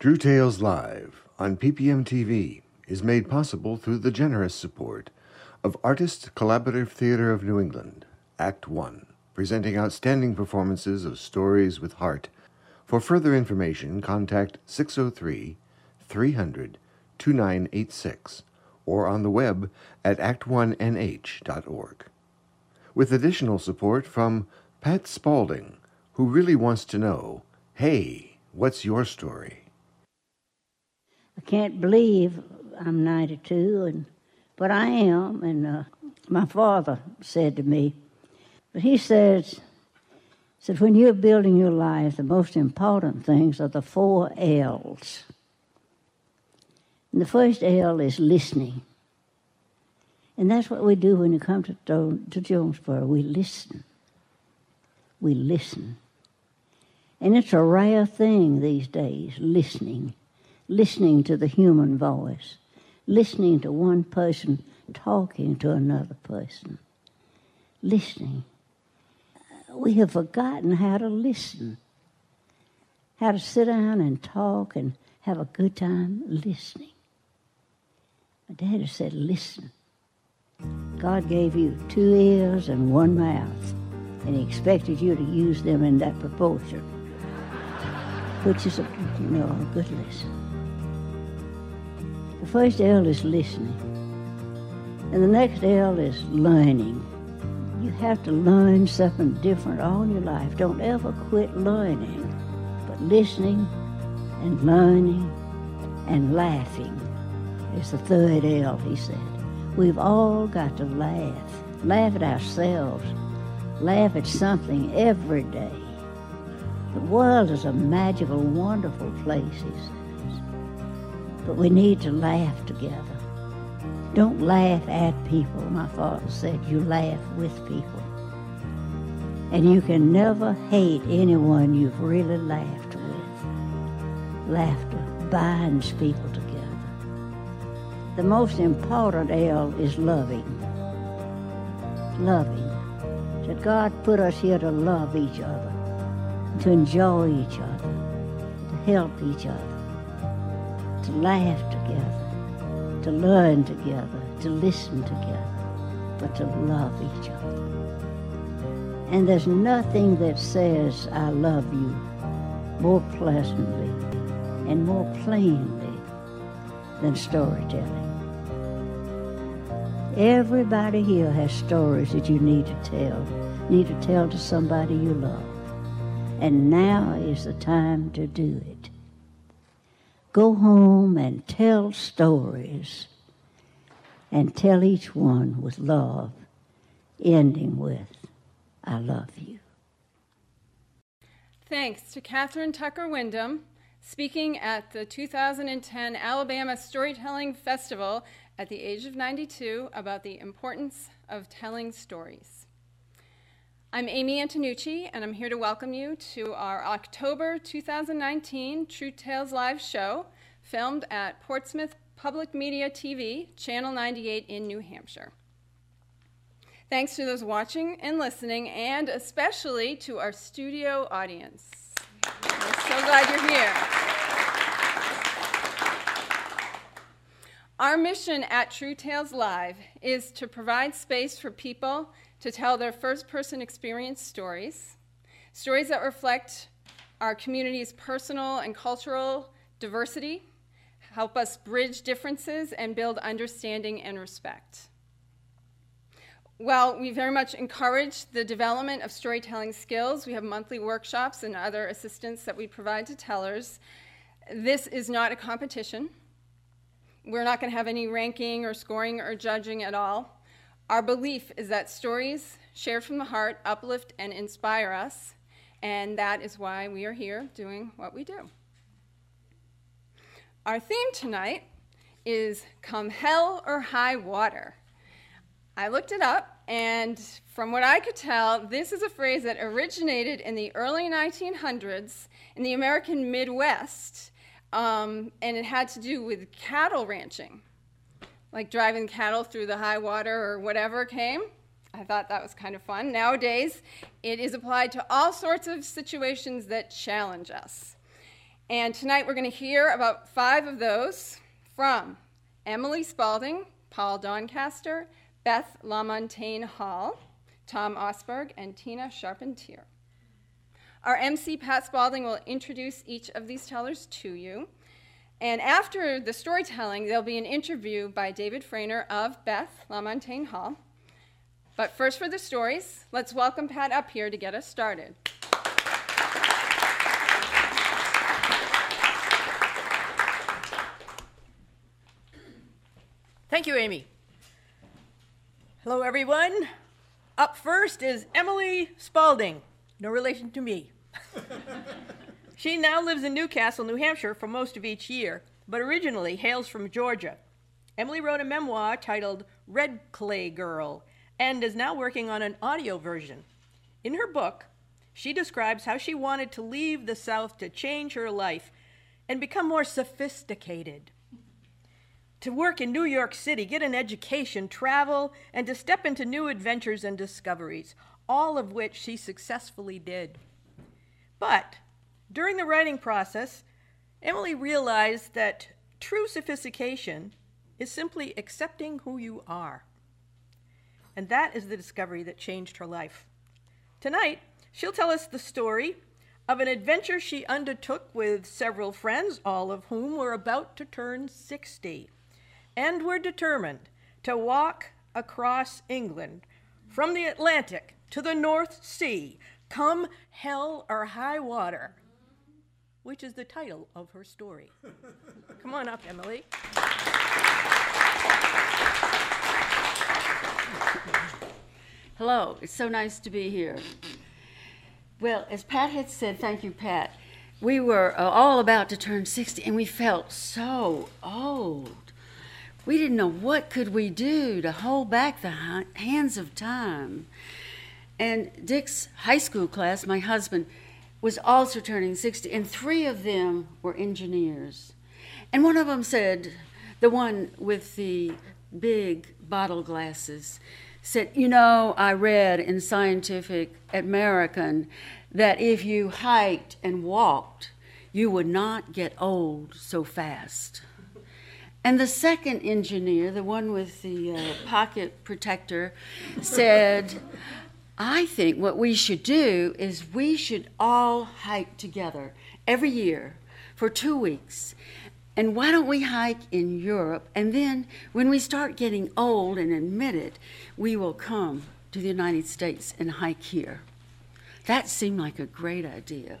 True Tales Live on PPM TV is made possible through the generous support of Artist Collaborative Theater of New England, Act One, presenting outstanding performances of stories with heart. For further information, contact 603 300 2986 or on the web at act1nh.org. With additional support from Pat Spaulding, who really wants to know hey, what's your story? I can't believe I'm 92, and but I am. And uh, my father said to me, but he says, said when you're building your life, the most important things are the four L's. And the first L is listening. And that's what we do when you come to, to Jonesborough. We listen. We listen. And it's a rare thing these days, listening. Listening to the human voice. Listening to one person talking to another person. Listening. We have forgotten how to listen. How to sit down and talk and have a good time listening. My daddy said, listen. God gave you two ears and one mouth, and He expected you to use them in that proportion, which is a, you know, a good lesson. The first L is listening, and the next L is learning. You have to learn something different all your life. Don't ever quit learning, but listening and learning and laughing is the third L, he said. We've all got to laugh. Laugh at ourselves. Laugh at something every day. The world is a magical, wonderful place, he says. But we need to laugh together. Don't laugh at people, my father said. You laugh with people. And you can never hate anyone you've really laughed with. Laughter binds people together. The most important L is loving. Loving. That God put us here to love each other, to enjoy each other, to help each other, to laugh together, to learn together, to listen together, but to love each other. And there's nothing that says, I love you more pleasantly and more plainly than storytelling. Everybody here has stories that you need to tell, need to tell to somebody you love. And now is the time to do it. Go home and tell stories and tell each one with love, ending with, I love you. Thanks to Kathryn Tucker Windham, speaking at the 2010 Alabama Storytelling Festival at the age of 92 about the importance of telling stories. I'm Amy Antonucci, and I'm here to welcome you to our October 2019 True Tales Live show, filmed at Portsmouth Public Media TV, Channel 98 in New Hampshire. Thanks to those watching and listening, and especially to our studio audience. We're so glad you're here. Our mission at True Tales Live is to provide space for people to tell their first person experience stories, stories that reflect our community's personal and cultural diversity, help us bridge differences, and build understanding and respect. Well, we very much encourage the development of storytelling skills, we have monthly workshops and other assistance that we provide to tellers. This is not a competition. We're not going to have any ranking or scoring or judging at all. Our belief is that stories shared from the heart uplift and inspire us, and that is why we are here doing what we do. Our theme tonight is Come Hell or High Water. I looked it up, and from what I could tell, this is a phrase that originated in the early 1900s in the American Midwest um, and it had to do with cattle ranching, like driving cattle through the high water or whatever came. I thought that was kind of fun. Nowadays, it is applied to all sorts of situations that challenge us. And tonight we're going to hear about five of those from Emily Spalding, Paul Doncaster, Beth LaMontagne Hall, Tom Osberg, and Tina Charpentier. Our MC, Pat Spalding, will introduce each of these tellers to you. And after the storytelling, there'll be an interview by David Frainer of Beth LaMontagne Hall. But first, for the stories, let's welcome Pat up here to get us started. Thank you, Amy. Hello, everyone. Up first is Emily Spalding, no relation to me. she now lives in New Castle, New Hampshire for most of each year, but originally hails from Georgia. Emily wrote a memoir titled Red Clay Girl and is now working on an audio version. In her book, she describes how she wanted to leave the South to change her life and become more sophisticated to work in New York City, get an education, travel, and to step into new adventures and discoveries, all of which she successfully did. But during the writing process, Emily realized that true sophistication is simply accepting who you are. And that is the discovery that changed her life. Tonight, she'll tell us the story of an adventure she undertook with several friends, all of whom were about to turn 60 and were determined to walk across England from the Atlantic to the North Sea, come hell or high water, which is the title of her story. come on up, Emily. Hello, it's so nice to be here. Well, as Pat had said, thank you, Pat. We were uh, all about to turn 60 and we felt so old we didn't know what could we do to hold back the hands of time. And Dick's high school class, my husband, was also turning 60, and three of them were engineers. And one of them said, the one with the big bottle glasses, said, You know, I read in Scientific American that if you hiked and walked, you would not get old so fast. And the second engineer, the one with the uh, pocket protector, said, I think what we should do is we should all hike together every year for two weeks. And why don't we hike in Europe? And then when we start getting old and admit it, we will come to the United States and hike here. That seemed like a great idea.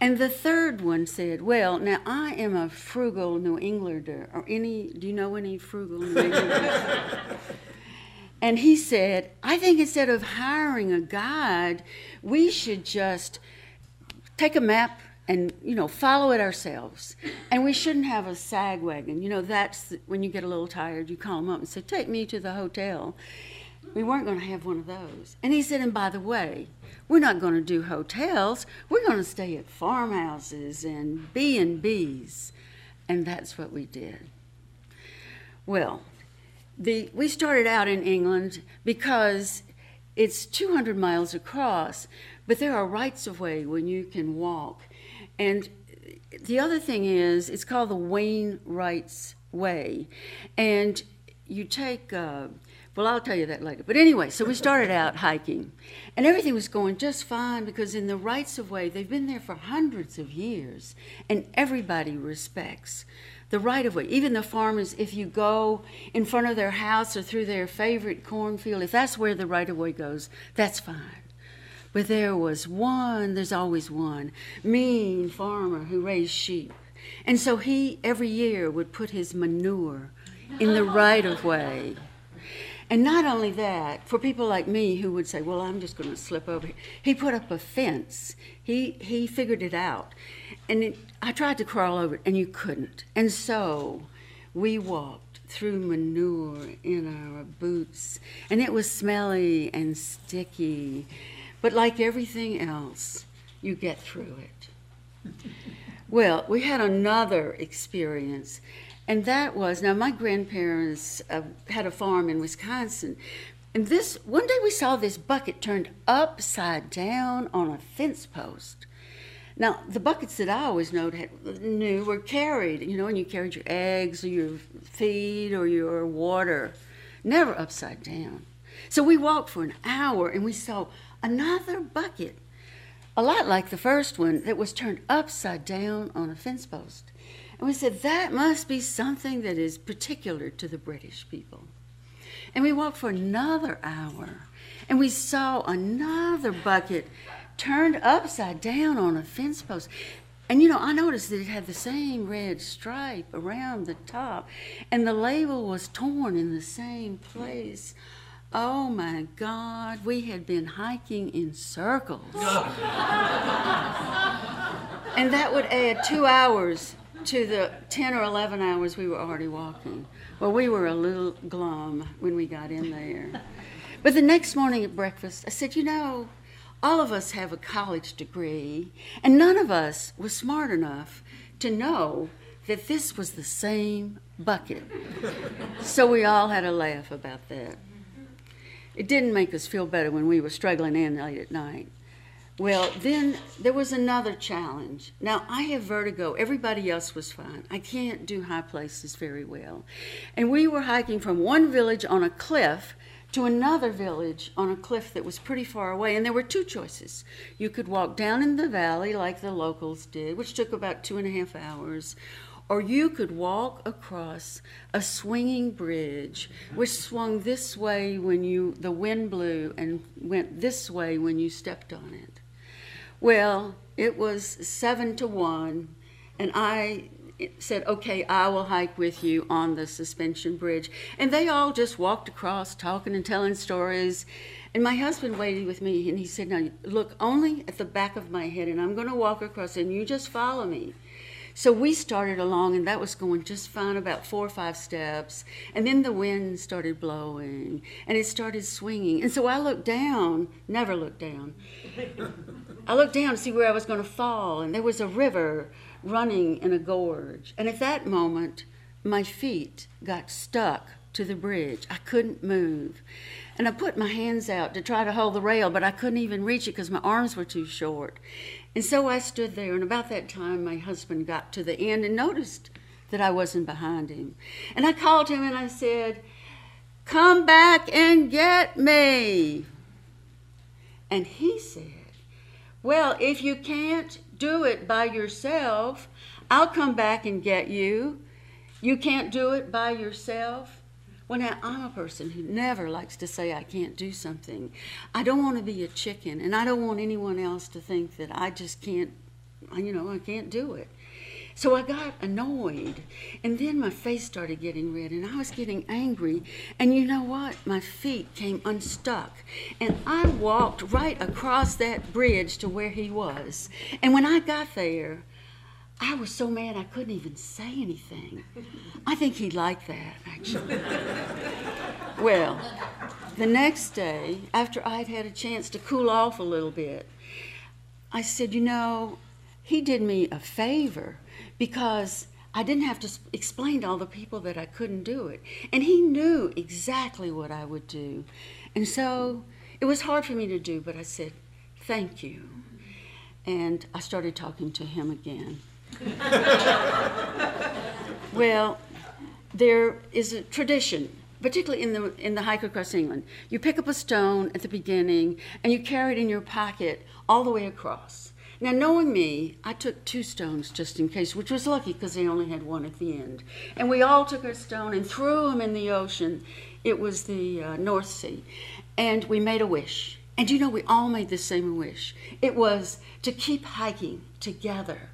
And the third one said, Well, now I am a frugal New Englander. Or any, do you know any frugal New Englanders? and he said, I think instead of hiring a guide, we should just take a map and you know follow it ourselves. And we shouldn't have a sag wagon. You know that's when you get a little tired you call them up and say take me to the hotel. We weren't going to have one of those. And he said and by the way we're not going to do hotels. We're going to stay at farmhouses and B and B's, and that's what we did. Well, the we started out in England because it's 200 miles across, but there are rights of way when you can walk, and the other thing is it's called the Wainwright's Way, and you take. Uh, well, I'll tell you that later. But anyway, so we started out hiking, and everything was going just fine because in the rights of way, they've been there for hundreds of years, and everybody respects the right of way. Even the farmers, if you go in front of their house or through their favorite cornfield, if that's where the right of way goes, that's fine. But there was one, there's always one, mean farmer who raised sheep. And so he, every year, would put his manure in the right of way. And not only that, for people like me who would say, well, I'm just going to slip over here, he put up a fence. He, he figured it out. And it, I tried to crawl over it, and you couldn't. And so we walked through manure in our boots, and it was smelly and sticky. But like everything else, you get through it. well, we had another experience and that was now my grandparents uh, had a farm in Wisconsin. And this one day we saw this bucket turned upside down on a fence post. Now, the buckets that I always knowed had, knew were carried, you know, and you carried your eggs or your feed or your water, never upside down. So we walked for an hour and we saw another bucket, a lot like the first one, that was turned upside down on a fence post. And we said, that must be something that is particular to the British people. And we walked for another hour and we saw another bucket turned upside down on a fence post. And you know, I noticed that it had the same red stripe around the top, and the label was torn in the same place. Oh my God, we had been hiking in circles. and that would add two hours to the 10 or 11 hours we were already walking. Well, we were a little glum when we got in there. But the next morning at breakfast, I said, You know, all of us have a college degree, and none of us was smart enough to know that this was the same bucket. so we all had a laugh about that. It didn't make us feel better when we were struggling in late at night. Well, then there was another challenge. Now, I have vertigo. Everybody else was fine. I can't do high places very well. And we were hiking from one village on a cliff to another village on a cliff that was pretty far away. And there were two choices. You could walk down in the valley like the locals did, which took about two and a half hours, or you could walk across a swinging bridge which swung this way when you the wind blew and went this way when you stepped on it well it was seven to one and i said, Okay, I will hike with you on the suspension bridge. And they all just walked across, talking and telling stories. And my husband waited with me and he said, Now look only at the back of my head, and I'm going to walk across, and you just follow me. So we started along, and that was going just fine about four or five steps. And then the wind started blowing, and it started swinging. And so I looked down, never looked down. I looked down to see where I was going to fall, and there was a river running in a gorge. And at that moment, my feet got stuck to the bridge. I couldn't move. And I put my hands out to try to hold the rail, but I couldn't even reach it because my arms were too short. And so I stood there, and about that time, my husband got to the end and noticed that I wasn't behind him. And I called him and I said, Come back and get me. And he said, Well, if you can't do it by yourself. I'll come back and get you. You can't do it by yourself. Well, now, I'm a person who never likes to say I can't do something. I don't want to be a chicken, and I don't want anyone else to think that I just can't, you know, I can't do it. So I got annoyed, and then my face started getting red, and I was getting angry. And you know what? My feet came unstuck, and I walked right across that bridge to where he was. And when I got there, I was so mad I couldn't even say anything. I think he liked that, actually. well, the next day, after I'd had a chance to cool off a little bit, I said, You know, he did me a favor because I didn't have to explain to all the people that I couldn't do it. And he knew exactly what I would do. And so it was hard for me to do, but I said, Thank you. And I started talking to him again. well, there is a tradition, particularly in the, in the hike across England. You pick up a stone at the beginning and you carry it in your pocket all the way across. Now, knowing me, I took two stones just in case, which was lucky because they only had one at the end. And we all took our stone and threw them in the ocean. It was the uh, North Sea. And we made a wish. And you know, we all made the same wish. It was to keep hiking together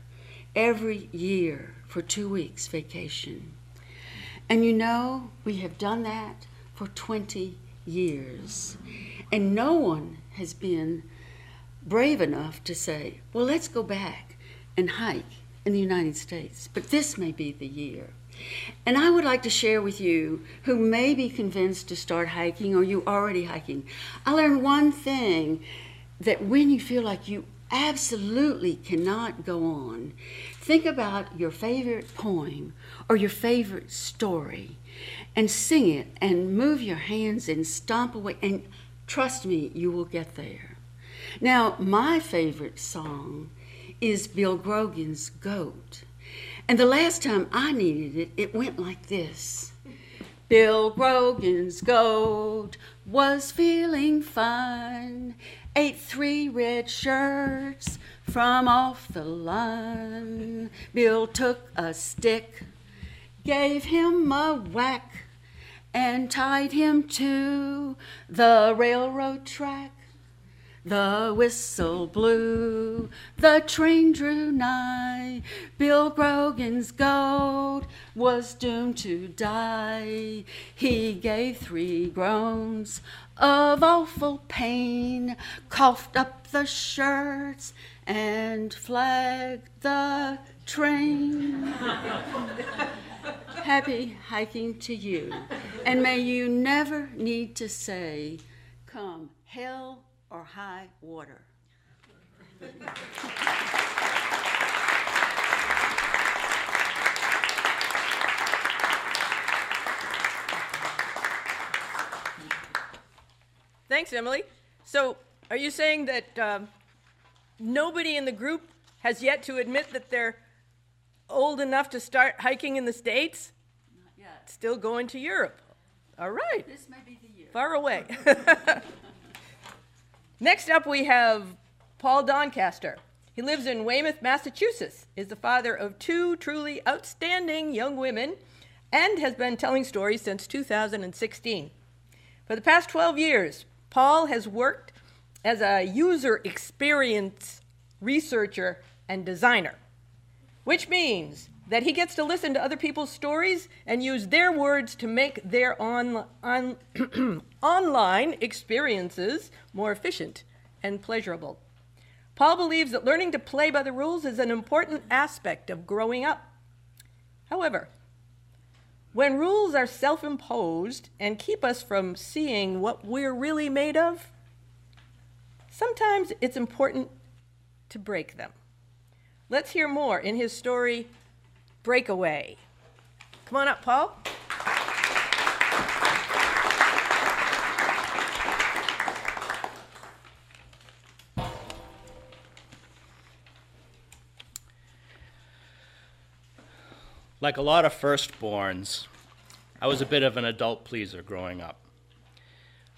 every year for two weeks vacation. And you know, we have done that for 20 years. And no one has been brave enough to say, well, let's go back and hike in the United States, but this may be the year. And I would like to share with you who may be convinced to start hiking or you already hiking. I learned one thing that when you feel like you absolutely cannot go on, think about your favorite poem or your favorite story and sing it and move your hands and stomp away and trust me, you will get there. Now, my favorite song is Bill Grogan's goat. And the last time I needed it, it went like this. Bill Grogan's goat was feeling fine, ate three red shirts from off the line. Bill took a stick, gave him a whack, and tied him to the railroad track. The whistle blew, the train drew nigh. Bill Grogan's goat was doomed to die. He gave three groans of awful pain, coughed up the shirts, and flagged the train. Happy hiking to you, and may you never need to say, Come hell or high water. Thanks, Emily. So, are you saying that um, nobody in the group has yet to admit that they're old enough to start hiking in the States? Not yet. Still going to Europe. All right. This may be the year. Far away. Next up, we have Paul Doncaster. He lives in Weymouth, Massachusetts, is the father of two truly outstanding young women, and has been telling stories since 2016. For the past 12 years, Paul has worked as a user experience researcher and designer, which means that he gets to listen to other people's stories and use their words to make their on, on online experiences more efficient and pleasurable. Paul believes that learning to play by the rules is an important aspect of growing up. However, when rules are self imposed and keep us from seeing what we're really made of, sometimes it's important to break them. Let's hear more in his story, Breakaway. Come on up, Paul. Like a lot of firstborns, I was a bit of an adult pleaser growing up.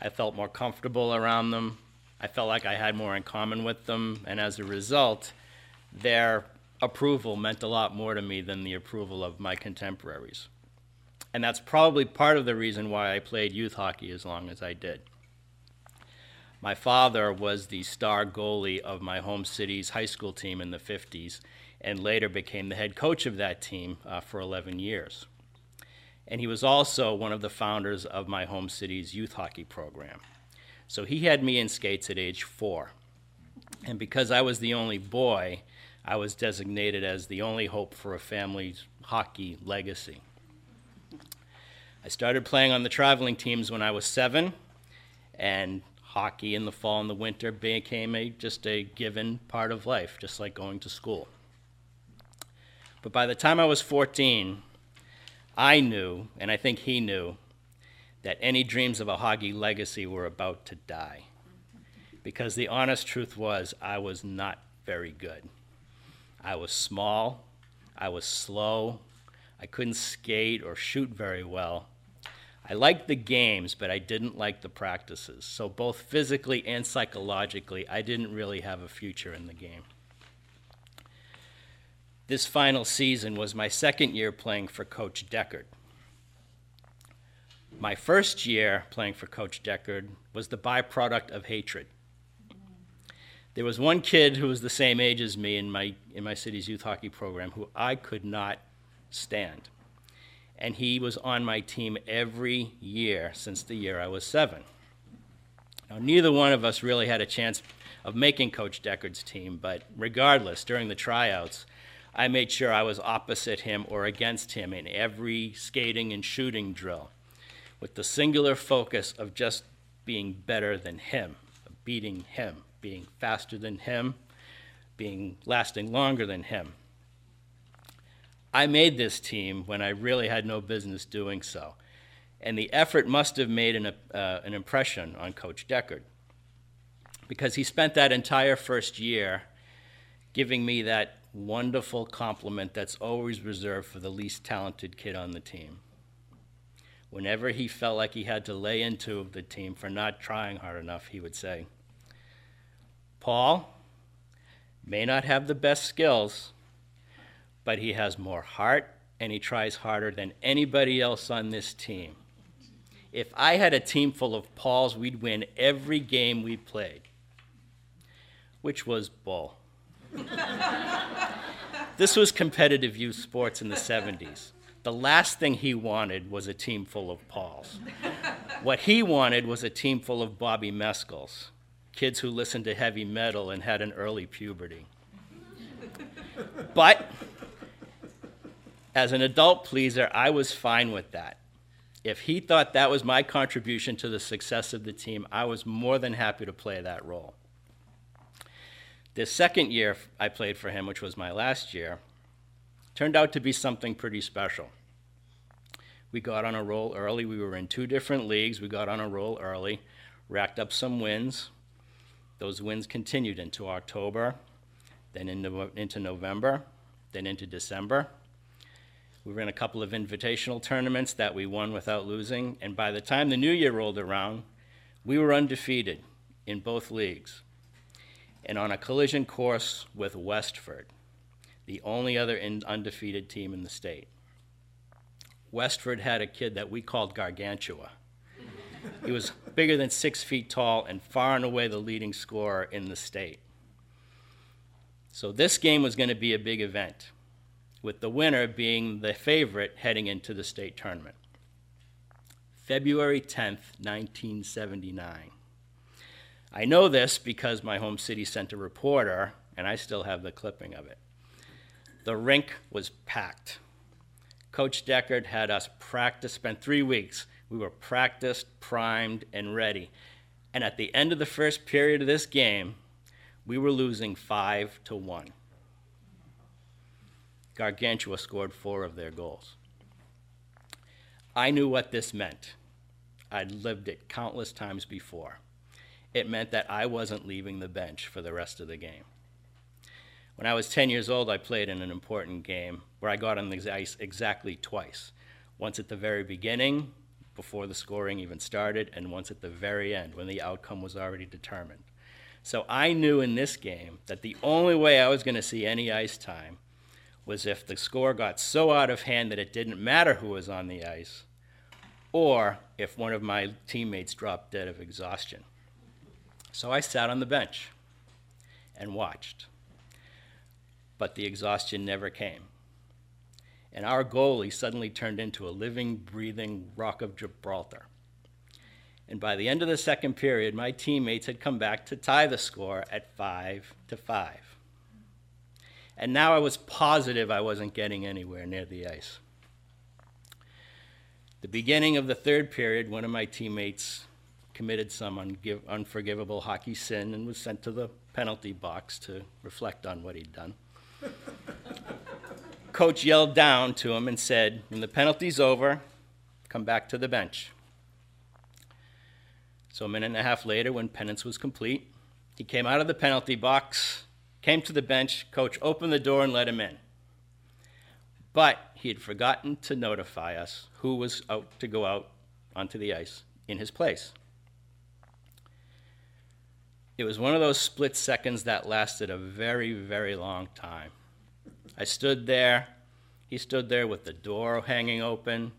I felt more comfortable around them. I felt like I had more in common with them, and as a result, their approval meant a lot more to me than the approval of my contemporaries. And that's probably part of the reason why I played youth hockey as long as I did. My father was the star goalie of my home city's high school team in the 50s, and later became the head coach of that team uh, for 11 years. And he was also one of the founders of my home city's youth hockey program. So he had me in skates at age four. And because I was the only boy, I was designated as the only hope for a family's hockey legacy. I started playing on the traveling teams when I was seven, and hockey in the fall and the winter became a, just a given part of life, just like going to school. But by the time I was 14, I knew, and I think he knew, that any dreams of a hockey legacy were about to die. Because the honest truth was, I was not very good. I was small, I was slow, I couldn't skate or shoot very well. I liked the games, but I didn't like the practices. So, both physically and psychologically, I didn't really have a future in the game. This final season was my second year playing for Coach Deckard. My first year playing for Coach Deckard was the byproduct of hatred. There was one kid who was the same age as me in my, in my city's youth hockey program who I could not stand. And he was on my team every year since the year I was seven. Now, neither one of us really had a chance of making Coach Deckard's team, but regardless, during the tryouts, I made sure I was opposite him or against him in every skating and shooting drill with the singular focus of just being better than him, beating him, being faster than him, being lasting longer than him. I made this team when I really had no business doing so, and the effort must have made an, uh, an impression on Coach Deckard because he spent that entire first year giving me that wonderful compliment that's always reserved for the least talented kid on the team. Whenever he felt like he had to lay into the team for not trying hard enough, he would say, Paul may not have the best skills, but he has more heart and he tries harder than anybody else on this team. If I had a team full of Pauls, we'd win every game we played, which was bull. this was competitive youth sports in the 70s. The last thing he wanted was a team full of Pauls. what he wanted was a team full of Bobby Mescals, kids who listened to heavy metal and had an early puberty. but as an adult pleaser, I was fine with that. If he thought that was my contribution to the success of the team, I was more than happy to play that role. The second year I played for him, which was my last year, turned out to be something pretty special. We got on a roll early. We were in two different leagues. We got on a roll early, racked up some wins. Those wins continued into October, then into, November, then into December. We were in a couple of invitational tournaments that we won without losing, and by the time the new year rolled around, we were undefeated in both leagues and on a collision course with Westford, the only other undefeated team in the state. Westford had a kid that we called Gargantua. he was bigger than six feet tall and far and away the leading scorer in the state. So this game was going to be a big event, with the winner being the favorite heading into the state tournament. February 10th, 1979. I know this because my home city sent a reporter, and I still have the clipping of it. The rink was packed. Coach Deckard had us practice, spent three weeks. We were practiced, primed, and ready. And at the end of the first period of this game, we were losing five to one. Gargantua scored four of their goals. I knew what this meant. I'd lived it countless times before it meant that I wasn't leaving the bench for the rest of the game. When I was 10 years old, I played in an important game where I got on the ice exactly twice once at the very beginning, before the scoring even started, and once at the very end when the outcome was already determined. So I knew in this game that the only way I was going to see any ice time was if the score got so out of hand that it didn't matter who was on the ice, or if one of my teammates dropped dead of exhaustion. So I sat on the bench and watched. But the exhaustion never came. And our goalie suddenly turned into a living, breathing rock of Gibraltar. And by the end of the second period, my teammates had come back to tie the score at five to five. And now I was positive I wasn't getting anywhere near the ice. The beginning of the third period, one of my teammates committed some ungive, unforgivable hockey sin and was sent to the penalty box to reflect on what he'd done. Coach yelled down to him and said, When the penalty's over, come back to the bench. So, a minute and a half later, when penance was complete, he came out of the penalty box, came to the bench, coach opened the door and let him in. But he had forgotten to notify us who was out to go out onto the ice in his place. It was one of those split seconds that lasted a very, very long time. I stood there. He stood there with the door hanging open,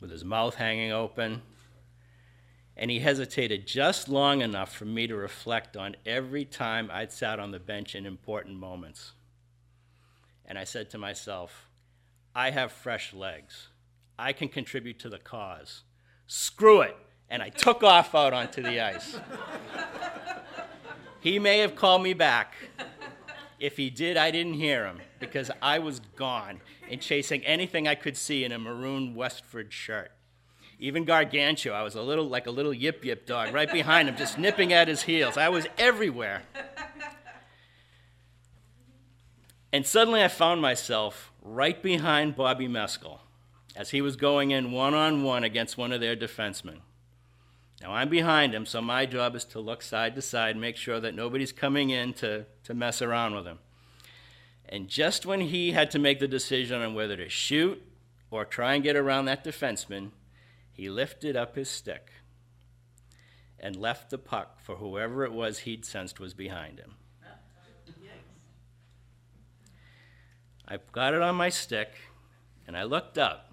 with his mouth hanging open. And he hesitated just long enough for me to reflect on every time I'd sat on the bench in important moments. And I said to myself, I have fresh legs. I can contribute to the cause. Screw it. And I took off out onto the ice. He may have called me back. If he did, I didn't hear him because I was gone and chasing anything I could see in a maroon Westford shirt. Even Gargantua, I was a little like a little yip yip dog right behind him, just nipping at his heels. I was everywhere. And suddenly I found myself right behind Bobby Mescal as he was going in one on one against one of their defensemen. Now I'm behind him, so my job is to look side to side, make sure that nobody's coming in to, to mess around with him. And just when he had to make the decision on whether to shoot or try and get around that defenseman, he lifted up his stick and left the puck for whoever it was he'd sensed was behind him. I got it on my stick and I looked up.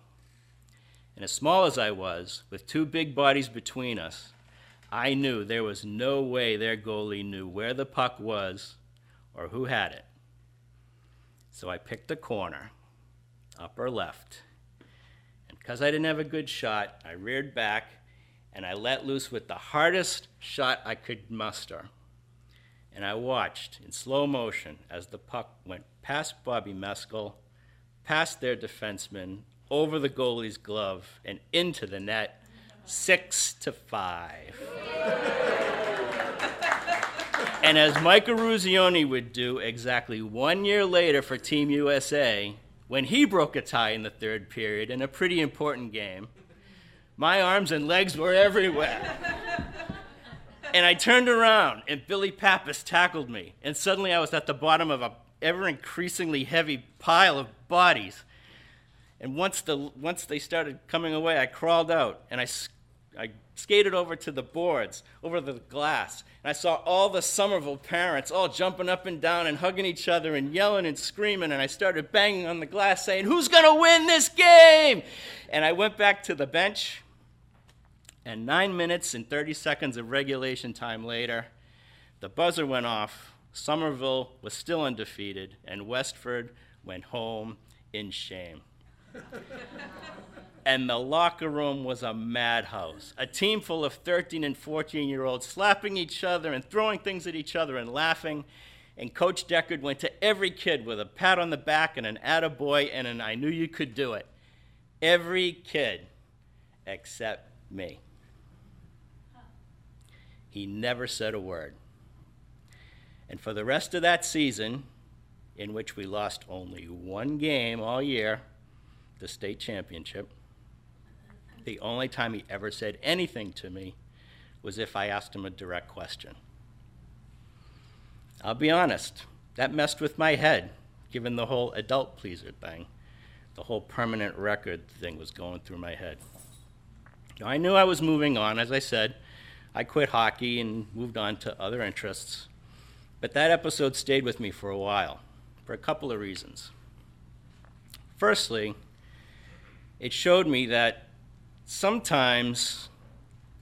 And as small as I was, with two big bodies between us, I knew there was no way their goalie knew where the puck was or who had it. So I picked a corner, upper left. And because I didn't have a good shot, I reared back and I let loose with the hardest shot I could muster. And I watched in slow motion as the puck went past Bobby Mescal, past their defenseman, over the goalie's glove, and into the net, six to five. and as Mike Eruzione would do exactly one year later for Team USA, when he broke a tie in the third period in a pretty important game, my arms and legs were everywhere. and I turned around, and Billy Pappas tackled me. And suddenly I was at the bottom of a ever increasingly heavy pile of bodies. And once, the, once they started coming away, I crawled out and I, I skated over to the boards, over the glass. And I saw all the Somerville parents all jumping up and down and hugging each other and yelling and screaming. And I started banging on the glass saying, Who's going to win this game? And I went back to the bench and nine minutes and 30 seconds of regulation time later, the buzzer went off. Somerville was still undefeated, and Westford went home in shame. and the locker room was a madhouse. A team full of 13 and 14 year olds slapping each other and throwing things at each other and laughing. And Coach Deckard went to every kid with a pat on the back and an attaboy and an I knew you could do it. Every kid except me. He never said a word. And for the rest of that season, in which we lost only one game all year, the state championship, the only time he ever said anything to me was if I asked him a direct question. I'll be honest, that messed with my head, given the whole adult pleaser thing. The whole permanent record thing was going through my head. I knew I was moving on, as I said, I quit hockey and moved on to other interests. But that episode stayed with me for a while, for a couple of reasons. Firstly, it showed me that sometimes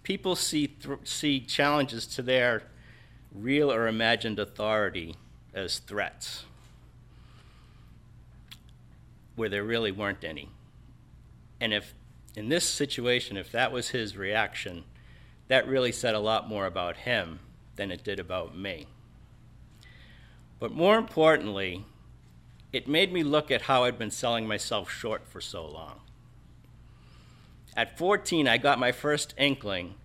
people see, th- see challenges to their real or imagined authority as threats, where there really weren't any. And if, in this situation, if that was his reaction, that really said a lot more about him than it did about me. But more importantly, it made me look at how I'd been selling myself short for so long. At 14, I got my first inkling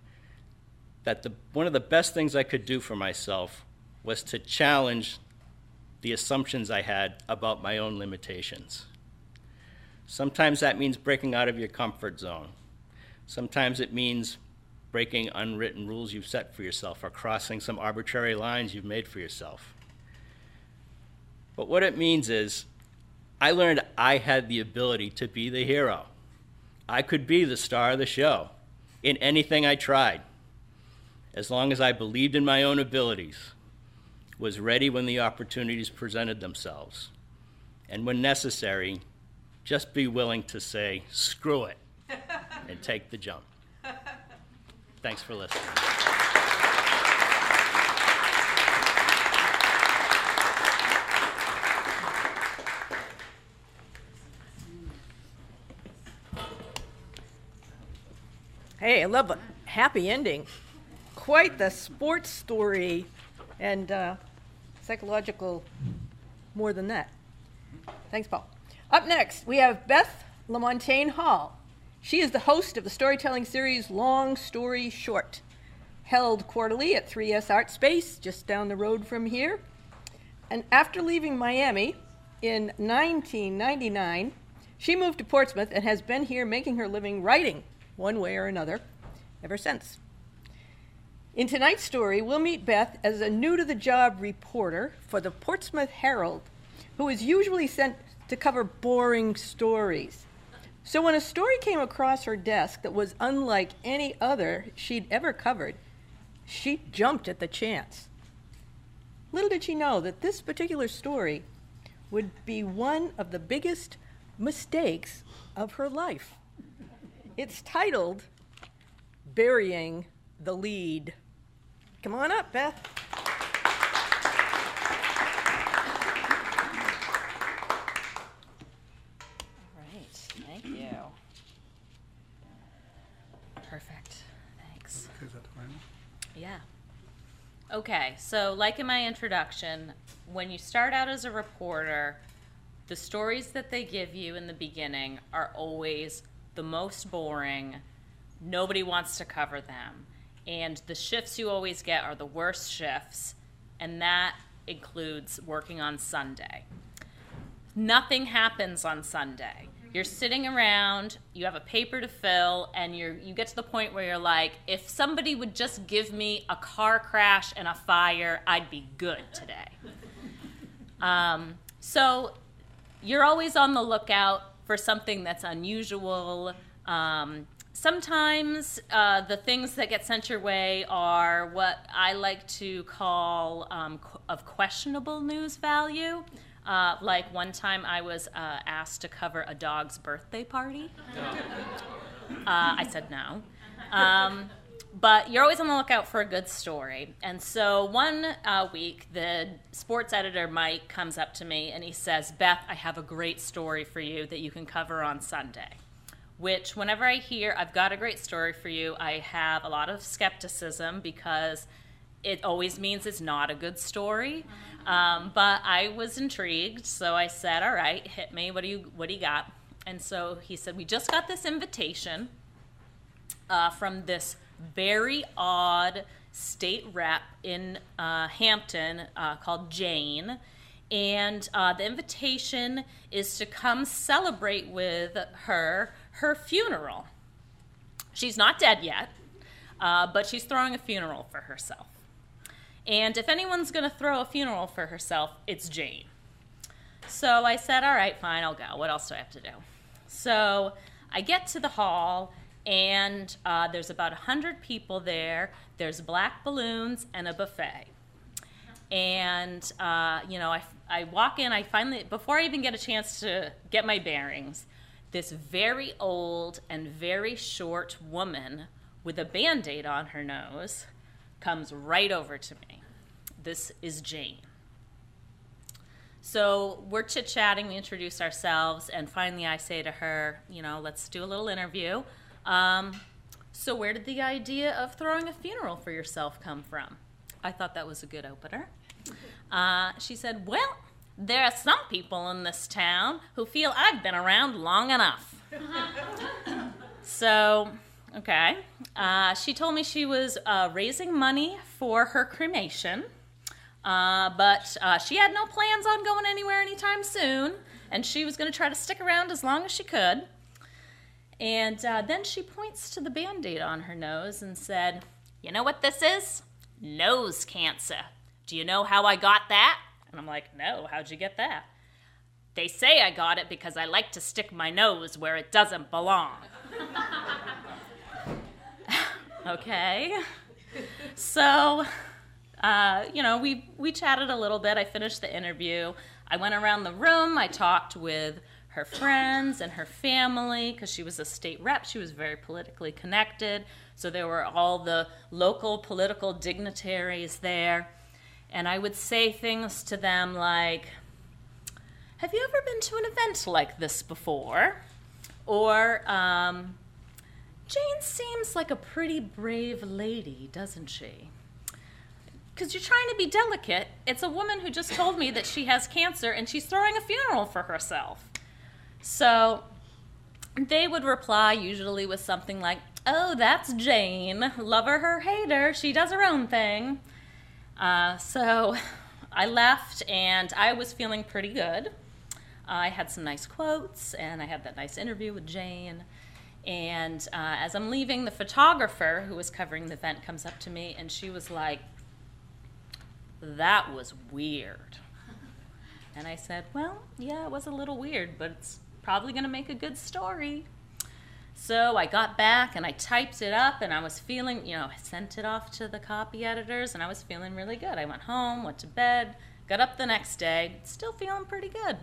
that the, one of the best things I could do for myself was to challenge the assumptions I had about my own limitations. Sometimes that means breaking out of your comfort zone. Sometimes it means breaking unwritten rules you've set for yourself or crossing some arbitrary lines you've made for yourself. But what it means is, I learned I had the ability to be the hero. I could be the star of the show in anything I tried, as long as I believed in my own abilities, was ready when the opportunities presented themselves, and when necessary, just be willing to say, screw it, and take the jump. Thanks for listening. Hey, I love a happy ending. Quite the sports story and uh, psychological more than that. Thanks, Paul. Up next, we have Beth LaMontagne Hall. She is the host of the storytelling series Long Story Short, held quarterly at 3S Art Space, just down the road from here. And after leaving Miami in 1999, she moved to Portsmouth and has been here making her living writing, one way or another, ever since. In tonight's story, we'll meet Beth as a new to the job reporter for the Portsmouth Herald, who is usually sent to cover boring stories. So when a story came across her desk that was unlike any other she'd ever covered, she jumped at the chance. Little did she know that this particular story would be one of the biggest mistakes of her life. It's titled Burying the Lead. Come on up, Beth. All right, thank you. Perfect, thanks. Yeah. Okay, so like in my introduction, when you start out as a reporter, the stories that they give you in the beginning are always the most boring. Nobody wants to cover them. And the shifts you always get are the worst shifts, and that includes working on Sunday nothing happens on Sunday. You're sitting around, you have a paper to fill, and you're you get to the point where you're like, if somebody would just give me a car crash and a fire, I'd be good today. Um, so you're always on the lookout for something that's unusual. Um, sometimes uh, the things that get sent your way are what I like to call um, qu- of questionable news value. Uh, like one time I was uh, asked to cover a dog's birthday party. Uh, I said no. Um, but you're always on the lookout for a good story. And so one uh, week, the sports editor, Mike, comes up to me and he says, Beth, I have a great story for you that you can cover on Sunday. Which, whenever I hear I've got a great story for you, I have a lot of skepticism because it always means it's not a good story. Um, but I was intrigued, so I said, "All right, hit me. What do you What do you got?" And so he said, "We just got this invitation uh, from this very odd state rep in uh, Hampton uh, called Jane." And uh, the invitation is to come celebrate with her her funeral. She's not dead yet, uh, but she's throwing a funeral for herself. And if anyone's going to throw a funeral for herself, it's Jane. So I said, all right, fine, I'll go. What else do I have to do? So I get to the hall, and uh, there's about 100 people there. There's black balloons and a buffet. And, uh, you know, I, I walk in, I finally, before I even get a chance to get my bearings, this very old and very short woman with a band aid on her nose comes right over to me. This is Jane. So we're chit chatting, we introduce ourselves, and finally I say to her, you know, let's do a little interview. Um, so, where did the idea of throwing a funeral for yourself come from? I thought that was a good opener. Uh, she said, Well, there are some people in this town who feel I've been around long enough. so, okay. Uh, she told me she was uh, raising money for her cremation. Uh, but uh, she had no plans on going anywhere anytime soon, and she was going to try to stick around as long as she could. And uh, then she points to the band aid on her nose and said, You know what this is? Nose cancer. Do you know how I got that? And I'm like, No, how'd you get that? They say I got it because I like to stick my nose where it doesn't belong. okay. So uh, you know, we we chatted a little bit. I finished the interview. I went around the room. I talked with her friends and her family because she was a state rep. She was very politically connected. So there were all the local political dignitaries there. And I would say things to them like, Have you ever been to an event like this before? Or, um, Jane seems like a pretty brave lady, doesn't she? because you're trying to be delicate. It's a woman who just told me that she has cancer and she's throwing a funeral for herself. So they would reply usually with something like, Oh, that's Jane. Lover her, hater. She does her own thing. Uh, so I left and I was feeling pretty good. I had some nice quotes and I had that nice interview with Jane. And uh, as I'm leaving, the photographer who was covering the event comes up to me and she was like, that was weird. And I said, Well, yeah, it was a little weird, but it's probably going to make a good story. So I got back and I typed it up and I was feeling, you know, I sent it off to the copy editors and I was feeling really good. I went home, went to bed, got up the next day, still feeling pretty good.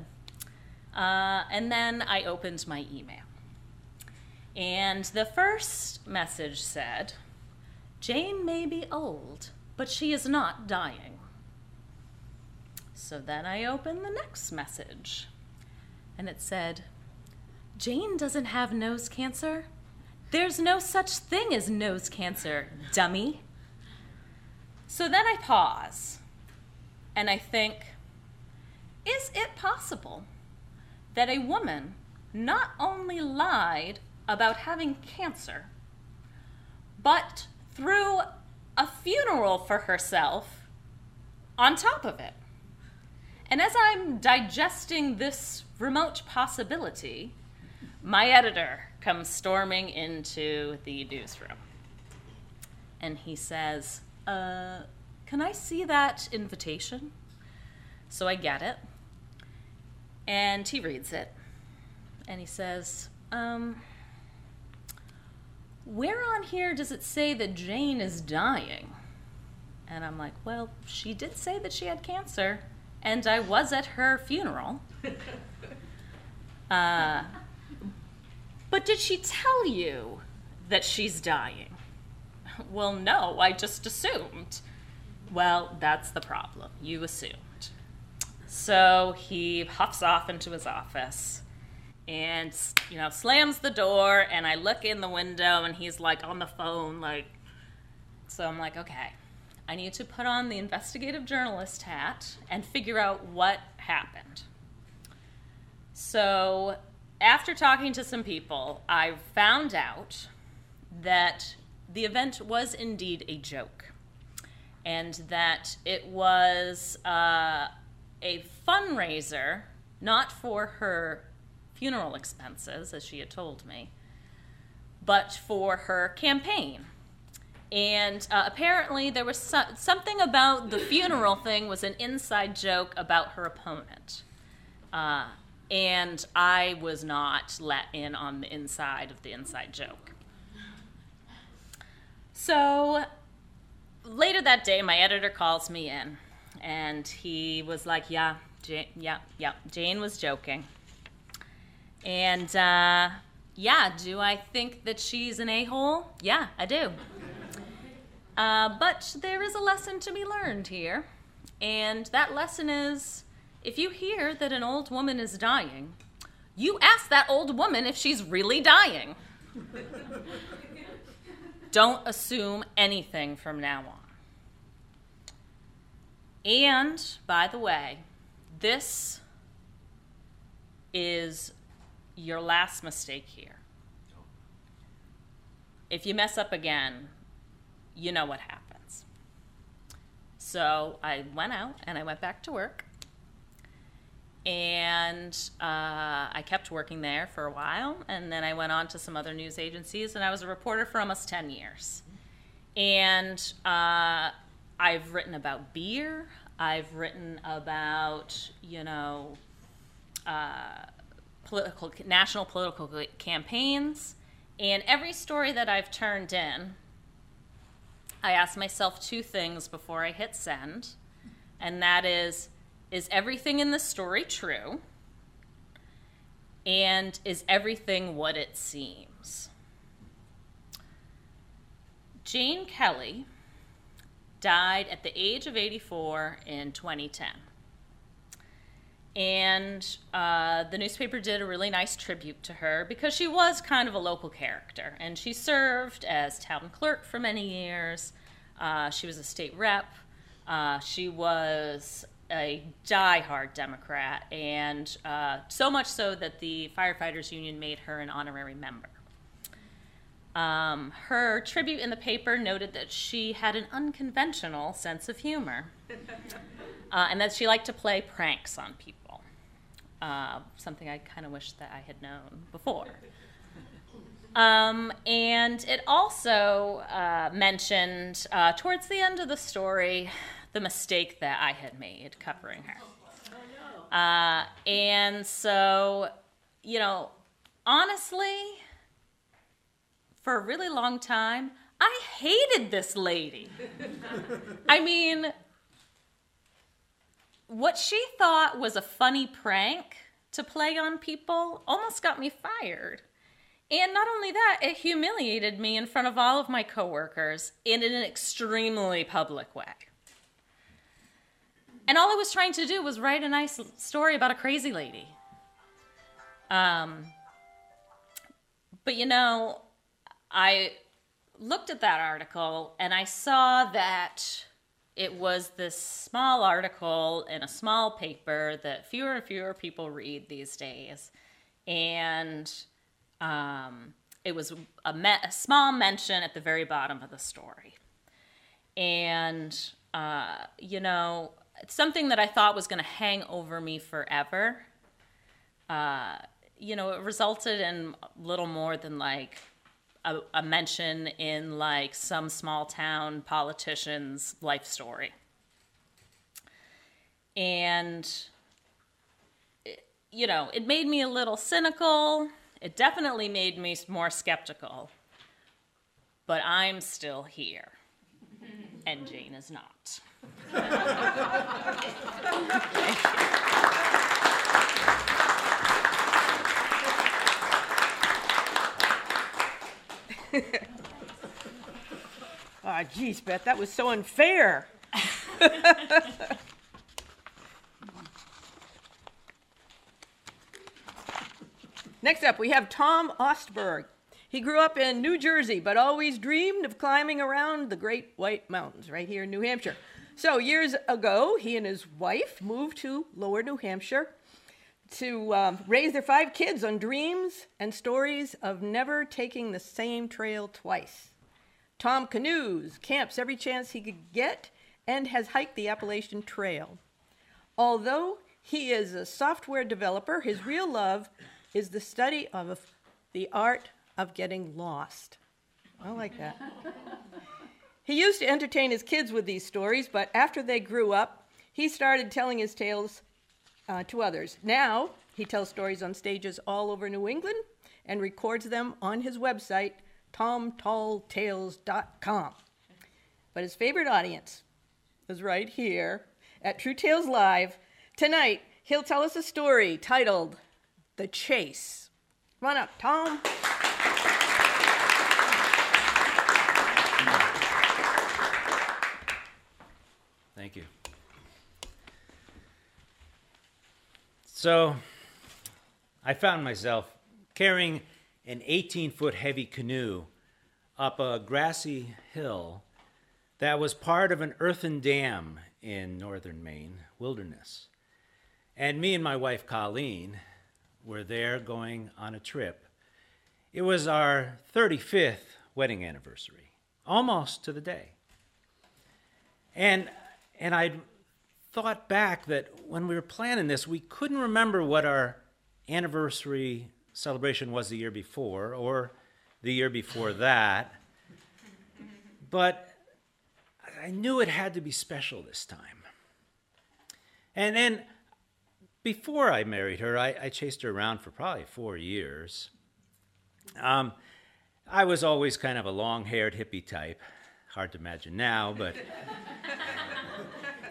Uh, and then I opened my email. And the first message said, Jane may be old, but she is not dying. So then I opened the next message. And it said, Jane doesn't have nose cancer. There's no such thing as nose cancer, dummy. So then I pause and I think, is it possible that a woman not only lied about having cancer, but threw a funeral for herself on top of it? And as I'm digesting this remote possibility, my editor comes storming into the newsroom. And he says, uh, Can I see that invitation? So I get it. And he reads it. And he says, um, Where on here does it say that Jane is dying? And I'm like, Well, she did say that she had cancer, and I was at her funeral. Uh, but did she tell you that she's dying? Well, no, I just assumed. Well, that's the problem. You assumed. So he huffs off into his office and, you know, slams the door. And I look in the window and he's like on the phone, like, so I'm like, okay, I need to put on the investigative journalist hat and figure out what happened. So after talking to some people, I found out that the event was indeed a joke and that it was uh, a fundraiser, not for her funeral expenses, as she had told me, but for her campaign. And uh, apparently, there was so- something about the funeral thing was an inside joke about her opponent. Uh, and I was not let in on the inside of the inside joke. So later that day, my editor calls me in, and he was like, "Yeah, Jane, yeah, yeah, Jane was joking." And uh, yeah, do I think that she's an a-hole? Yeah, I do. Uh, but there is a lesson to be learned here, and that lesson is if you hear that an old woman is dying, you ask that old woman if she's really dying. Don't assume anything from now on. And, by the way, this is your last mistake here. If you mess up again, you know what happens. So I went out and I went back to work and uh, I kept working there for a while, and then I went on to some other news agencies, and I was a reporter for almost 10 years. And uh, I've written about beer, I've written about, you know, uh, political, national political campaigns, and every story that I've turned in, I ask myself two things before I hit send, and that is, is everything in the story true? And is everything what it seems? Jane Kelly died at the age of 84 in 2010. And uh, the newspaper did a really nice tribute to her because she was kind of a local character. And she served as town clerk for many years. Uh, she was a state rep. Uh, she was a die-hard Democrat, and uh, so much so that the firefighters union made her an honorary member. Um, her tribute in the paper noted that she had an unconventional sense of humor, uh, and that she liked to play pranks on people. Uh, something I kind of wish that I had known before. Um, and it also uh, mentioned uh, towards the end of the story the mistake that I had made covering her. Uh, and so, you know, honestly, for a really long time, I hated this lady. I mean, what she thought was a funny prank to play on people almost got me fired. And not only that, it humiliated me in front of all of my coworkers and in an extremely public way. And all I was trying to do was write a nice story about a crazy lady. Um, but you know, I looked at that article and I saw that it was this small article in a small paper that fewer and fewer people read these days. And um, it was a, me- a, small mention at the very bottom of the story. And, uh, you know, something that I thought was going to hang over me forever. Uh, you know, it resulted in little more than like a, a mention in like some small town politician's life story. And, it, you know, it made me a little cynical. It definitely made me more skeptical. But I'm still here. And Jane is not. Ah, oh, geez, Beth, that was so unfair. Next up, we have Tom Ostberg. He grew up in New Jersey, but always dreamed of climbing around the Great White Mountains right here in New Hampshire. So, years ago, he and his wife moved to Lower New Hampshire to um, raise their five kids on dreams and stories of never taking the same trail twice. Tom canoes, camps every chance he could get, and has hiked the Appalachian Trail. Although he is a software developer, his real love is the study of the art of getting lost. I like that. he used to entertain his kids with these stories, but after they grew up, he started telling his tales uh, to others. Now, he tells stories on stages all over New England and records them on his website, tomtalltales.com. But his favorite audience is right here at True Tales Live. Tonight, he'll tell us a story titled The Chase. Come on up, Tom. Thank you. So I found myself carrying an 18 foot heavy canoe up a grassy hill that was part of an earthen dam in northern Maine wilderness. And me and my wife Colleen were there going on a trip. It was our 35th wedding anniversary, almost to the day. And and I'd thought back that when we were planning this, we couldn't remember what our anniversary celebration was the year before or the year before that. But I knew it had to be special this time. And then before I married her, I, I chased her around for probably four years. Um, I was always kind of a long haired hippie type. Hard to imagine now, but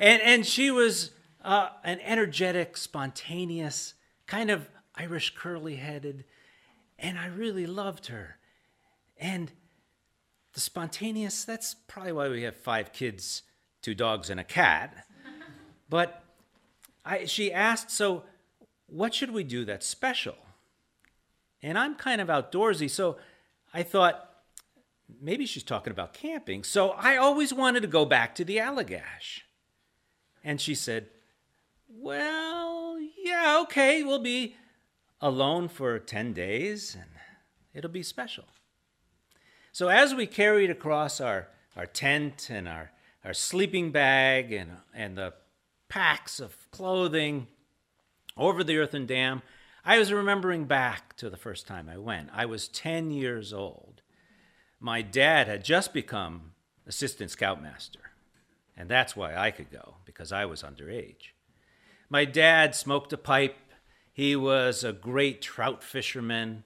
and, and she was uh, an energetic, spontaneous, kind of Irish curly headed, and I really loved her. And the spontaneous, that's probably why we have five kids, two dogs, and a cat. But I, she asked, So, what should we do that's special? And I'm kind of outdoorsy, so I thought, maybe she's talking about camping. So I always wanted to go back to the Allagash. And she said, Well, yeah, okay, we'll be alone for 10 days and it'll be special. So as we carried across our, our tent and our, our sleeping bag and, and the packs of clothing over the earthen dam, I was remembering back to the first time I went. I was 10 years old. My dad had just become assistant scoutmaster. And that's why I could go, because I was underage. My dad smoked a pipe. He was a great trout fisherman.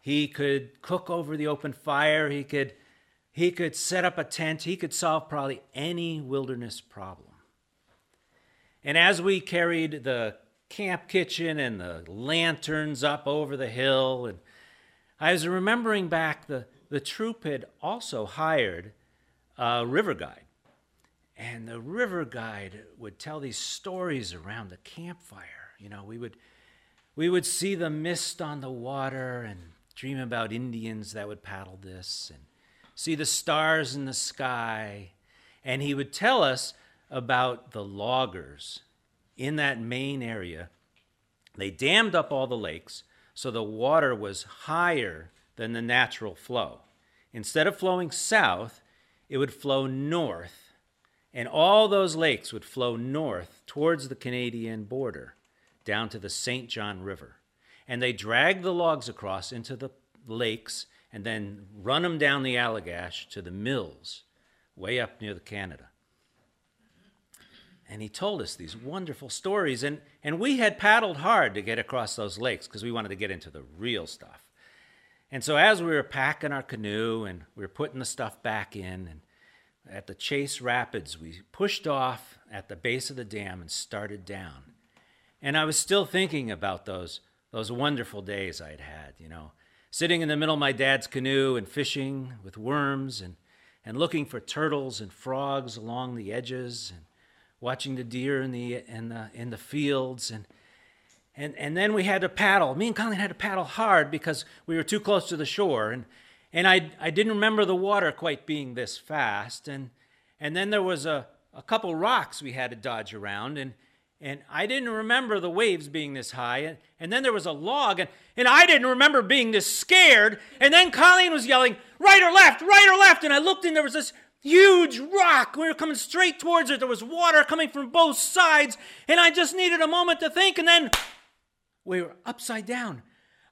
He could cook over the open fire. He could, he could set up a tent. He could solve probably any wilderness problem. And as we carried the camp kitchen and the lanterns up over the hill, and I was remembering back the, the troop had also hired a river guide. And the river guide would tell these stories around the campfire. You know, we would we would see the mist on the water and dream about Indians that would paddle this and see the stars in the sky. And he would tell us about the loggers in that Maine area. They dammed up all the lakes so the water was higher than the natural flow. Instead of flowing south, it would flow north, and all those lakes would flow north towards the Canadian border down to the St. John River. And they dragged the logs across into the lakes and then run them down the Allagash to the mills way up near the Canada. And he told us these wonderful stories. And, and we had paddled hard to get across those lakes because we wanted to get into the real stuff. And so as we were packing our canoe and we were putting the stuff back in, and at the Chase Rapids, we pushed off at the base of the dam and started down. And I was still thinking about those, those wonderful days I'd had, you know, sitting in the middle of my dad's canoe and fishing with worms and, and looking for turtles and frogs along the edges and watching the deer in the, in the, in the fields. And, and, and then we had to paddle. Me and Colleen had to paddle hard because we were too close to the shore. And, and I, I didn't remember the water quite being this fast. And, and then there was a, a couple rocks we had to dodge around. And, and I didn't remember the waves being this high. And, and then there was a log, and, and I didn't remember being this scared. And then Colleen was yelling, right or left, right or left. And I looked, and there was this huge rock. We were coming straight towards it. There was water coming from both sides. And I just needed a moment to think, and then we were upside down.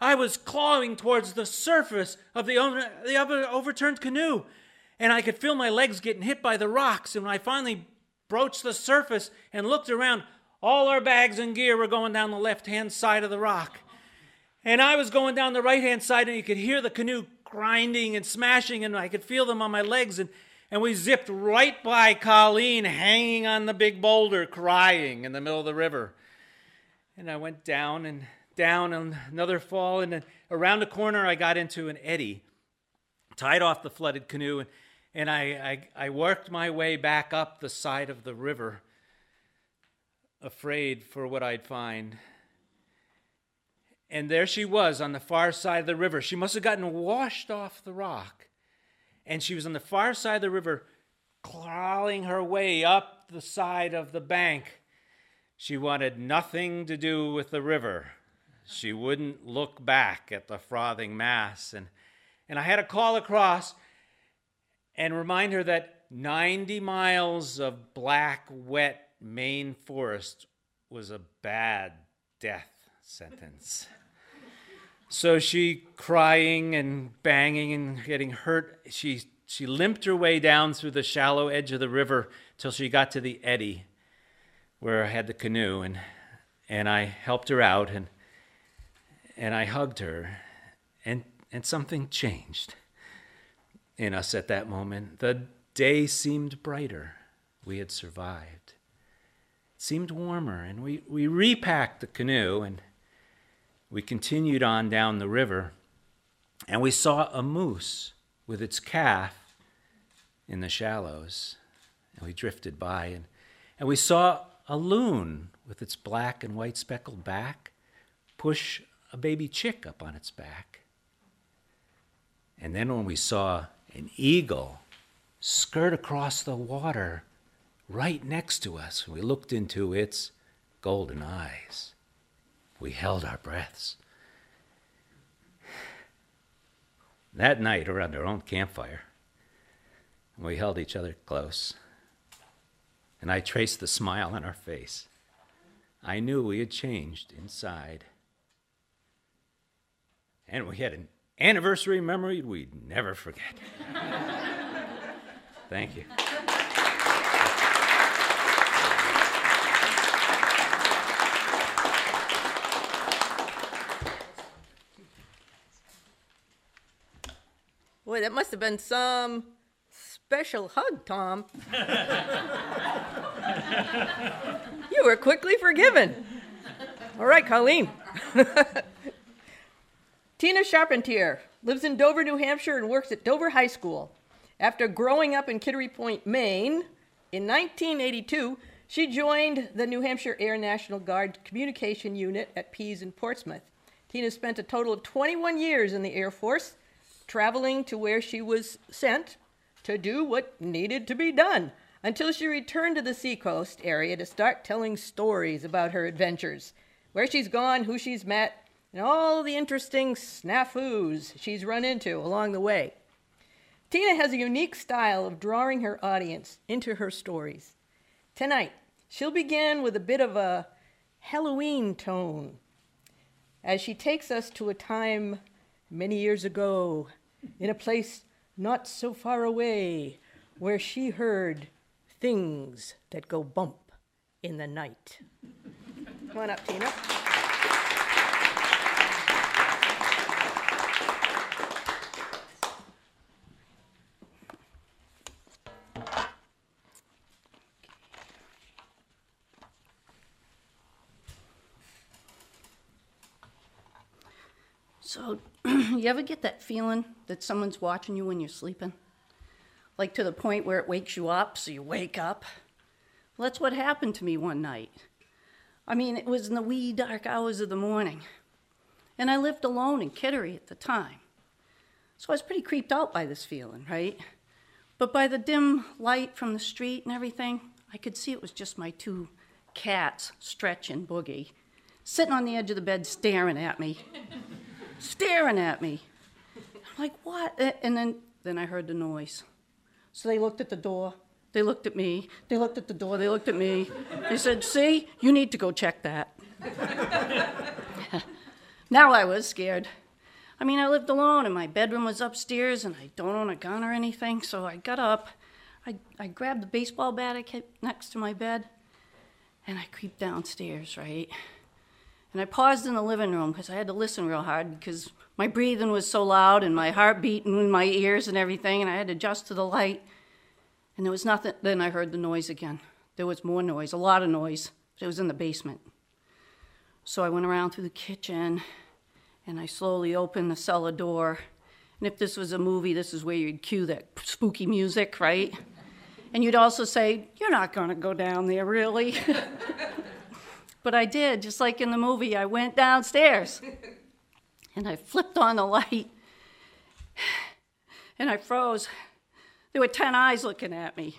I was clawing towards the surface of the, the overturned canoe, and I could feel my legs getting hit by the rocks. And when I finally broached the surface and looked around, all our bags and gear were going down the left hand side of the rock. And I was going down the right hand side, and you could hear the canoe grinding and smashing, and I could feel them on my legs. And, and we zipped right by Colleen hanging on the big boulder, crying in the middle of the river. And I went down and down and another fall, and around the corner, I got into an eddy, tied off the flooded canoe, and, and I, I, I worked my way back up the side of the river afraid for what I'd find. And there she was on the far side of the river. She must have gotten washed off the rock. And she was on the far side of the river, crawling her way up the side of the bank. She wanted nothing to do with the river. She wouldn't look back at the frothing mass. And, and I had to call across and remind her that 90 miles of black, wet Maine forest was a bad death sentence. so she, crying and banging and getting hurt, she, she limped her way down through the shallow edge of the river till she got to the eddy where I had the canoe, and, and I helped her out, and, and I hugged her, and, and something changed in us at that moment. The day seemed brighter. We had survived It seemed warmer, and we, we repacked the canoe and we continued on down the river, and we saw a moose with its calf in the shallows. And we drifted by, and, and we saw a loon with its black and white speckled back push a baby chick up on its back. And then when we saw an eagle skirt across the water right next to us. We looked into its golden eyes. We held our breaths. That night, around our own campfire, we held each other close, and I traced the smile on our face. I knew we had changed inside and we had an anniversary memory we'd never forget. Thank you. Boy, that must have been some special hug, Tom. you were quickly forgiven. All right, Colleen. Tina Charpentier lives in Dover, New Hampshire, and works at Dover High School. After growing up in Kittery Point, Maine, in 1982, she joined the New Hampshire Air National Guard Communication Unit at Pease in Portsmouth. Tina spent a total of 21 years in the Air Force, traveling to where she was sent to do what needed to be done until she returned to the seacoast area to start telling stories about her adventures, where she's gone, who she's met, and all the interesting snafus she's run into along the way. Tina has a unique style of drawing her audience into her stories. Tonight, she'll begin with a bit of a Halloween tone as she takes us to a time many years ago in a place not so far away where she heard things that go bump in the night. Come on up, Tina. So, you ever get that feeling that someone's watching you when you're sleeping? Like to the point where it wakes you up, so you wake up? Well, that's what happened to me one night. I mean, it was in the wee dark hours of the morning. And I lived alone in Kittery at the time. So I was pretty creeped out by this feeling, right? But by the dim light from the street and everything, I could see it was just my two cats, Stretch and Boogie, sitting on the edge of the bed staring at me staring at me. I'm like, what? And then, then I heard the noise. So they looked at the door. They looked at me. They looked at the door. They looked at me. They said, See, you need to go check that. now I was scared. I mean, I lived alone and my bedroom was upstairs and I don't own a gun or anything. So I got up. I, I grabbed the baseball bat I kept next to my bed and I creeped downstairs, right? And I paused in the living room because I had to listen real hard because my breathing was so loud and my heart beating in my ears and everything, and I had to adjust to the light. And there was nothing. Then I heard the noise again. There was more noise, a lot of noise, but it was in the basement. So I went around through the kitchen and I slowly opened the cellar door. And if this was a movie, this is where you'd cue that spooky music, right? And you'd also say, You're not going to go down there, really. But I did, just like in the movie. I went downstairs and I flipped on the light and I froze. There were 10 eyes looking at me.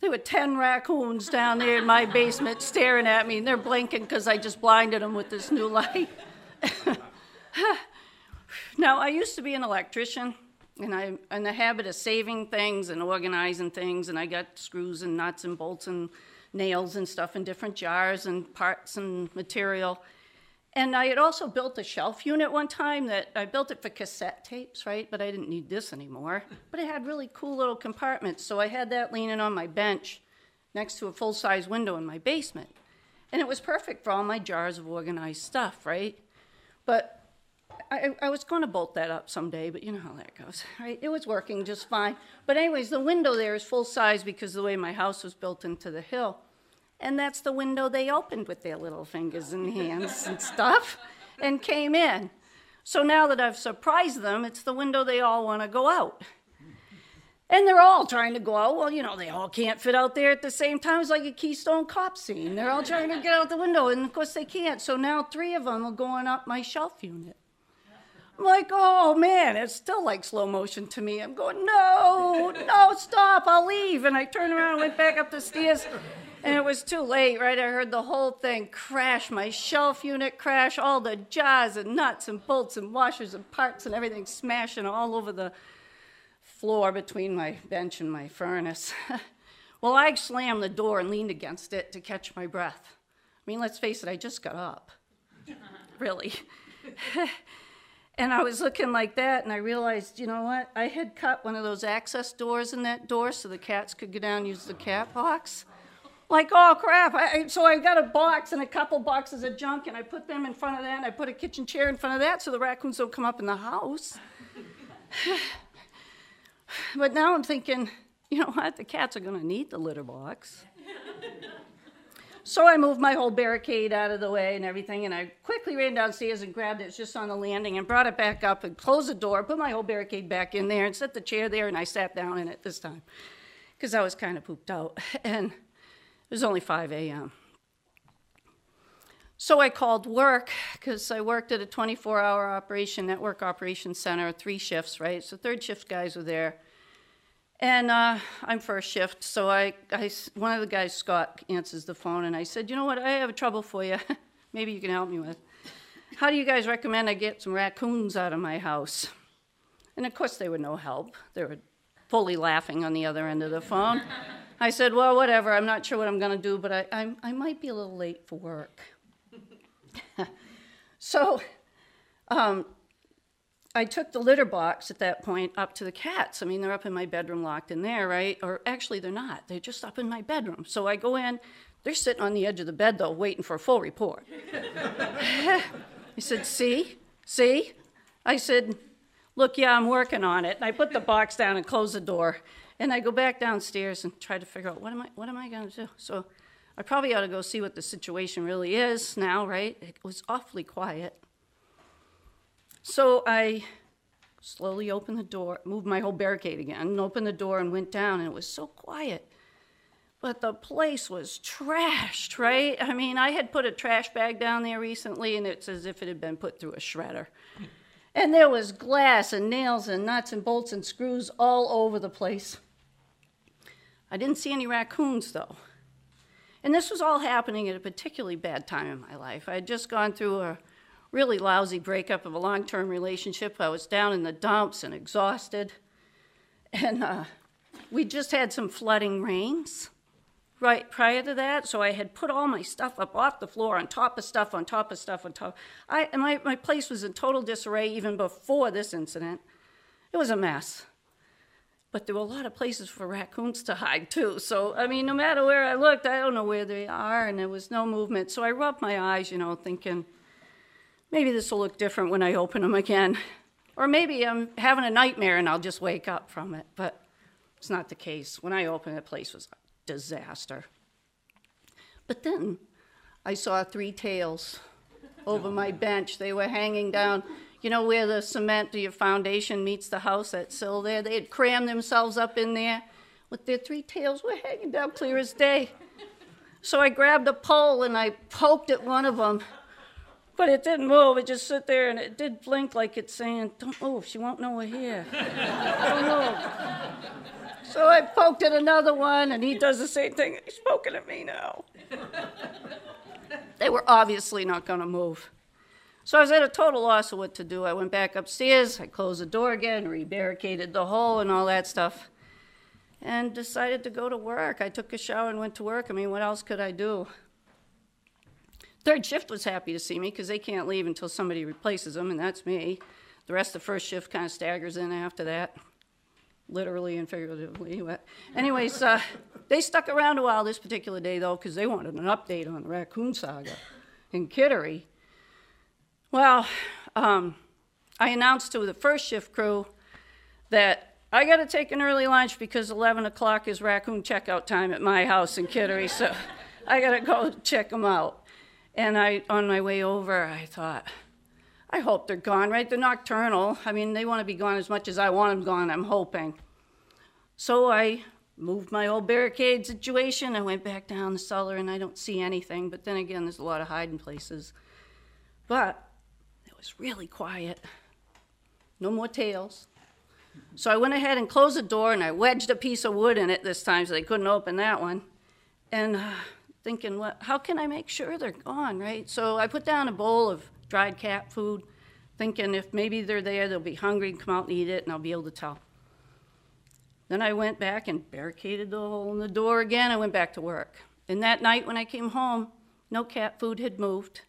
There were 10 raccoons down there in my basement staring at me, and they're blinking because I just blinded them with this new light. now, I used to be an electrician, and I'm in the habit of saving things and organizing things, and I got screws and nuts and bolts and nails and stuff in different jars and parts and material. And I had also built a shelf unit one time that I built it for cassette tapes, right? But I didn't need this anymore. But it had really cool little compartments. So I had that leaning on my bench next to a full size window in my basement. And it was perfect for all my jars of organized stuff, right? But I, I was going to bolt that up someday, but you know how that goes, right? It was working just fine. But, anyways, the window there is full size because the way my house was built into the hill and that's the window they opened with their little fingers and hands and stuff and came in. So now that I've surprised them, it's the window they all want to go out. And they're all trying to go out. Well, you know, they all can't fit out there at the same time. It's like a Keystone Cop scene. They're all trying to get out the window, and of course they can't. So now three of them are going up my shelf unit. I'm like, oh man, it's still like slow motion to me. I'm going, no, no, stop, I'll leave. And I turned around and went back up the stairs and it was too late, right? I heard the whole thing crash, my shelf unit crash, all the jars and nuts and bolts and washers and parts and everything smashing all over the floor between my bench and my furnace. well, I slammed the door and leaned against it to catch my breath. I mean, let's face it, I just got up. really. and I was looking like that, and I realized, you know what? I had cut one of those access doors in that door so the cats could go down and use the cat box like, oh crap. I, so I got a box and a couple boxes of junk, and I put them in front of that, and I put a kitchen chair in front of that so the raccoons don't come up in the house. but now I'm thinking, you know what? The cats are going to need the litter box. So I moved my whole barricade out of the way and everything, and I quickly ran downstairs and grabbed it. Just on the landing and brought it back up and closed the door, put my whole barricade back in there, and set the chair there, and I sat down in it this time because I was kind of pooped out. And it was only 5 a.m. So I called work because I worked at a 24 hour operation, network operations center, three shifts, right? So third shift guys were there. And uh, I'm first shift, so I, I, one of the guys, Scott, answers the phone, and I said, You know what? I have a trouble for you. Maybe you can help me with. How do you guys recommend I get some raccoons out of my house? And of course, they were no help. They were fully laughing on the other end of the phone. I said, Well, whatever. I'm not sure what I'm going to do, but I, I, I might be a little late for work. so um, I took the litter box at that point up to the cats. I mean, they're up in my bedroom locked in there, right? Or actually, they're not. They're just up in my bedroom. So I go in. They're sitting on the edge of the bed, though, waiting for a full report. he said, See? See? I said, Look, yeah, I'm working on it. And I put the box down and close the door. And I go back downstairs and try to figure out what am I, what am I going to do? So I probably ought to go see what the situation really is now, right? It was awfully quiet. So I slowly opened the door, moved my whole barricade again, and opened the door and went down, and it was so quiet. But the place was trashed, right? I mean, I had put a trash bag down there recently, and it's as if it had been put through a shredder. And there was glass and nails and nuts and bolts and screws all over the place. I didn't see any raccoons, though. And this was all happening at a particularly bad time in my life. I had just gone through a really lousy breakup of a long term relationship. I was down in the dumps and exhausted. And uh, we just had some flooding rains right prior to that. So I had put all my stuff up off the floor on top of stuff, on top of stuff, on top. I, my, my place was in total disarray even before this incident. It was a mess but there were a lot of places for raccoons to hide too. So, I mean, no matter where I looked, I don't know where they are, and there was no movement. So I rubbed my eyes, you know, thinking maybe this will look different when I open them again. Or maybe I'm having a nightmare and I'll just wake up from it. But it's not the case. When I opened, the place was a disaster. But then I saw three tails over my bench. They were hanging down you know, where the cement your foundation meets the house, that sill there, they had crammed themselves up in there with their three tails were hanging down clear as day. So I grabbed a pole and I poked at one of them, but it didn't move. It just stood there and it did blink like it's saying, Don't move, she won't know we're here. Don't move. So I poked at another one and he does the same thing. He's poking at me now. They were obviously not going to move. So I was at a total loss of what to do. I went back upstairs, I closed the door again, rebarricaded the hole and all that stuff, and decided to go to work. I took a shower and went to work. I mean, what else could I do? Third shift was happy to see me because they can't leave until somebody replaces them, and that's me. The rest of the first shift kind of staggers in after that, literally and figuratively. But anyways, uh, they stuck around a while this particular day, though, because they wanted an update on the raccoon saga in Kittery. Well, um, I announced to the first shift crew that I got to take an early lunch because 11 o'clock is raccoon checkout time at my house in Kittery, so I got to go check them out. And I, on my way over, I thought, I hope they're gone, right? They're nocturnal. I mean, they want to be gone as much as I want them gone, I'm hoping. So I moved my old barricade situation. I went back down the cellar and I don't see anything, but then again, there's a lot of hiding places. But it was really quiet. No more tails. So I went ahead and closed the door and I wedged a piece of wood in it this time so they couldn't open that one. And uh, thinking, what, how can I make sure they're gone, right? So I put down a bowl of dried cat food, thinking if maybe they're there, they'll be hungry and come out and eat it and I'll be able to tell. Then I went back and barricaded the hole in the door again. I went back to work. And that night when I came home, no cat food had moved.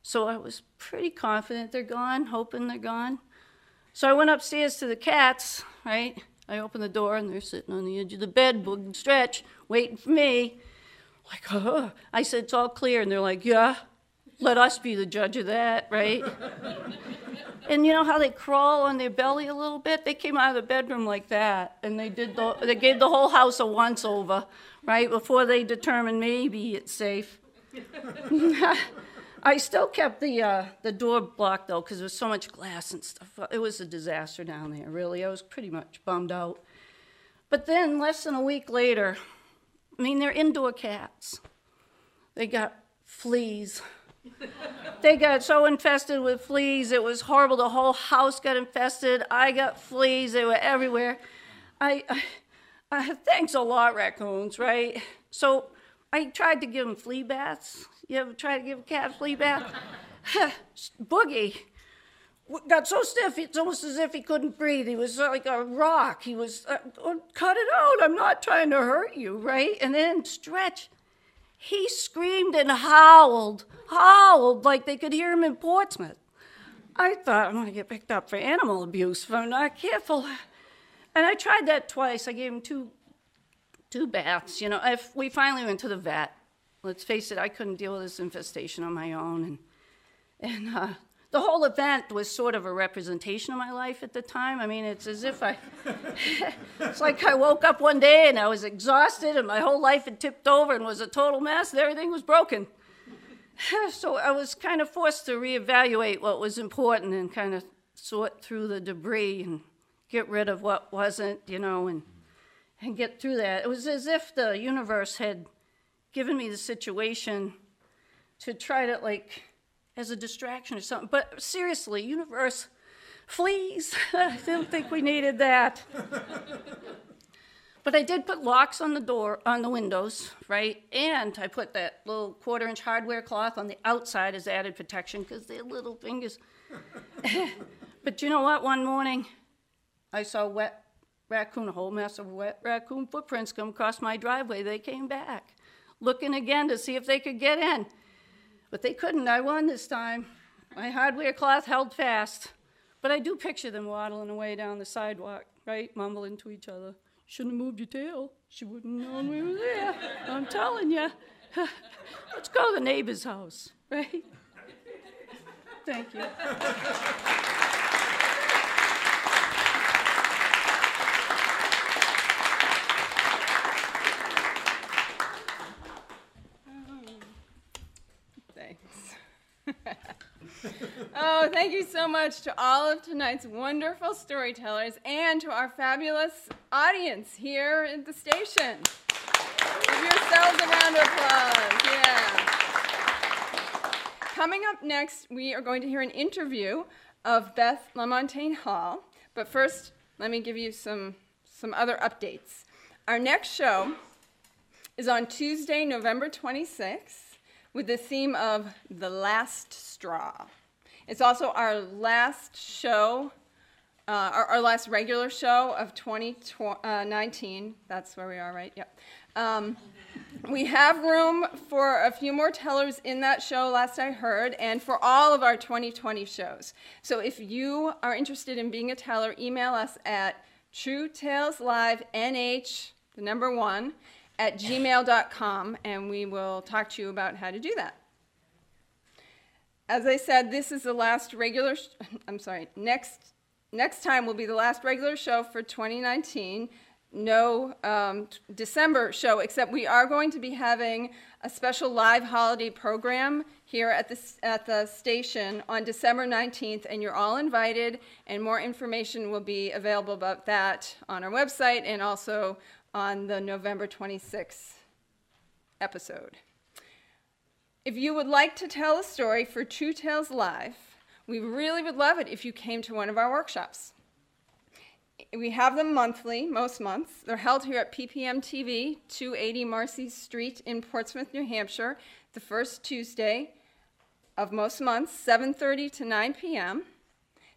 So I was pretty confident they're gone, hoping they're gone. So I went upstairs to the cats, right? I opened the door and they're sitting on the edge of the bed, book stretch, waiting for me. Like, oh. I said, it's all clear. And they're like, yeah. let us be the judge of that, right? and you know how they crawl on their belly a little bit? They came out of the bedroom like that, and they did the, they gave the whole house a once over, right, before they determined maybe it's safe. I still kept the uh, the door blocked though because there was so much glass and stuff. It was a disaster down there. Really, I was pretty much bummed out. But then, less than a week later, I mean, they're indoor cats. They got fleas. they got so infested with fleas, it was horrible. The whole house got infested. I got fleas, they were everywhere. I, I, I thanks a lot, raccoons, right? So I tried to give them flea baths. You ever try to give a cat a flea bath? Boogie got so stiff, it's almost as if he couldn't breathe. He was like a rock. He was, uh, oh, cut it out. I'm not trying to hurt you, right? And then Stretch, he screamed and howled, howled like they could hear him in Portsmouth. I thought I'm going to get picked up for animal abuse if I'm not careful. And I tried that twice. I gave him two, two baths. You know, if we finally went to the vet, let's face it, I couldn't deal with this infestation on my own. And, and uh, the whole event was sort of a representation of my life at the time. I mean, it's as if I, it's like I woke up one day and I was exhausted and my whole life had tipped over and was a total mess and everything was broken. so I was kind of forced to reevaluate what was important and kind of sort through the debris and get rid of what wasn't, you know, and, and get through that. It was as if the universe had given me the situation to try to, like, as a distraction or something. But seriously, universe, fleas. I didn't think we needed that. but I did put locks on the door, on the windows, right? And I put that little quarter inch hardware cloth on the outside as added protection because they're little fingers. but you know what? One morning, I saw wet raccoon, a whole mess of wet raccoon footprints come across my driveway. They came back, looking again to see if they could get in. But they couldn't. I won this time. My hardware cloth held fast. But I do picture them waddling away down the sidewalk, right? Mumbling to each other. Shouldn't have moved your tail. She wouldn't have known we were there. I'm telling you. Let's go to the neighbor's house, right? Thank you. Oh, thank you so much to all of tonight's wonderful storytellers and to our fabulous audience here at the station. Give yourselves a round of applause. Yeah. Coming up next, we are going to hear an interview of Beth LaMontagne Hall. But first, let me give you some, some other updates. Our next show is on Tuesday, November 26th with the theme of The Last Straw. It's also our last show, uh, our, our, last regular show of 2019. That's where we are, right? Yep. Um, we have room for a few more tellers in that show, last I heard, and for all of our 2020 shows. So if you are interested in being a teller, email us at truetaleslivenh, the number one, at gmail.com, and we will talk to you about how to do that. As I said, this is the last regular, sh- I'm sorry, next, next time will be the last regular show for 2019. No um, December show, except we are going to be having a special live holiday program here at the, at the station on December 19th, and you're all invited, and more information will be available about that on our website and also on the November 26th episode. If you would like to tell a story for True Tales Live, we really would love it if you came to one of our workshops. We have them monthly, most months. They're held here at PPM TV, 280 Marcy Street in Portsmouth, New Hampshire, the first Tuesday of most months, 7:30 to 9 p.m.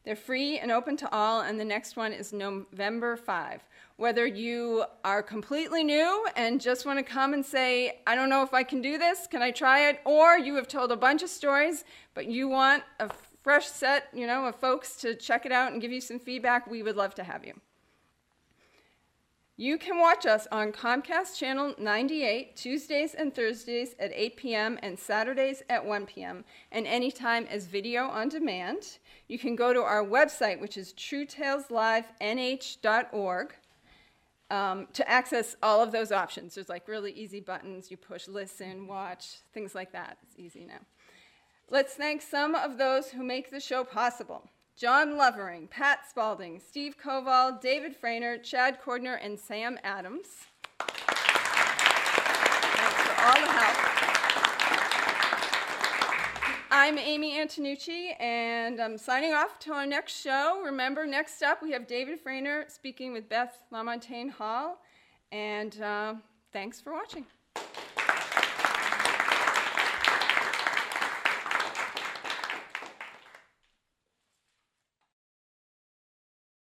They're free and open to all, and the next one is November 5 whether you are completely new and just want to come and say, I don't know if I can do this, can I try it? Or you have told a bunch of stories, but you want a fresh set, you know, of folks to check it out and give you some feedback, we would love to have you. You can watch us on Comcast Channel 98 Tuesdays and Thursdays at 8 p.m. and Saturdays at 1 p.m. and anytime as video on demand. You can go to our website, which is truetaleslivenh.org, um, to access all of those options. There's like really easy buttons. You push listen, watch, things like that. It's easy now. Let's thank some of those who make the show possible. John Lovering, Pat Spalding, Steve Koval, David Frainer, Chad Cordner, and Sam Adams. Thanks for all the help. I'm Amy Antonucci, and I'm signing off to our next show. Remember, next up we have David Frainer speaking with Beth LaMontagne Hall, and uh, thanks for watching.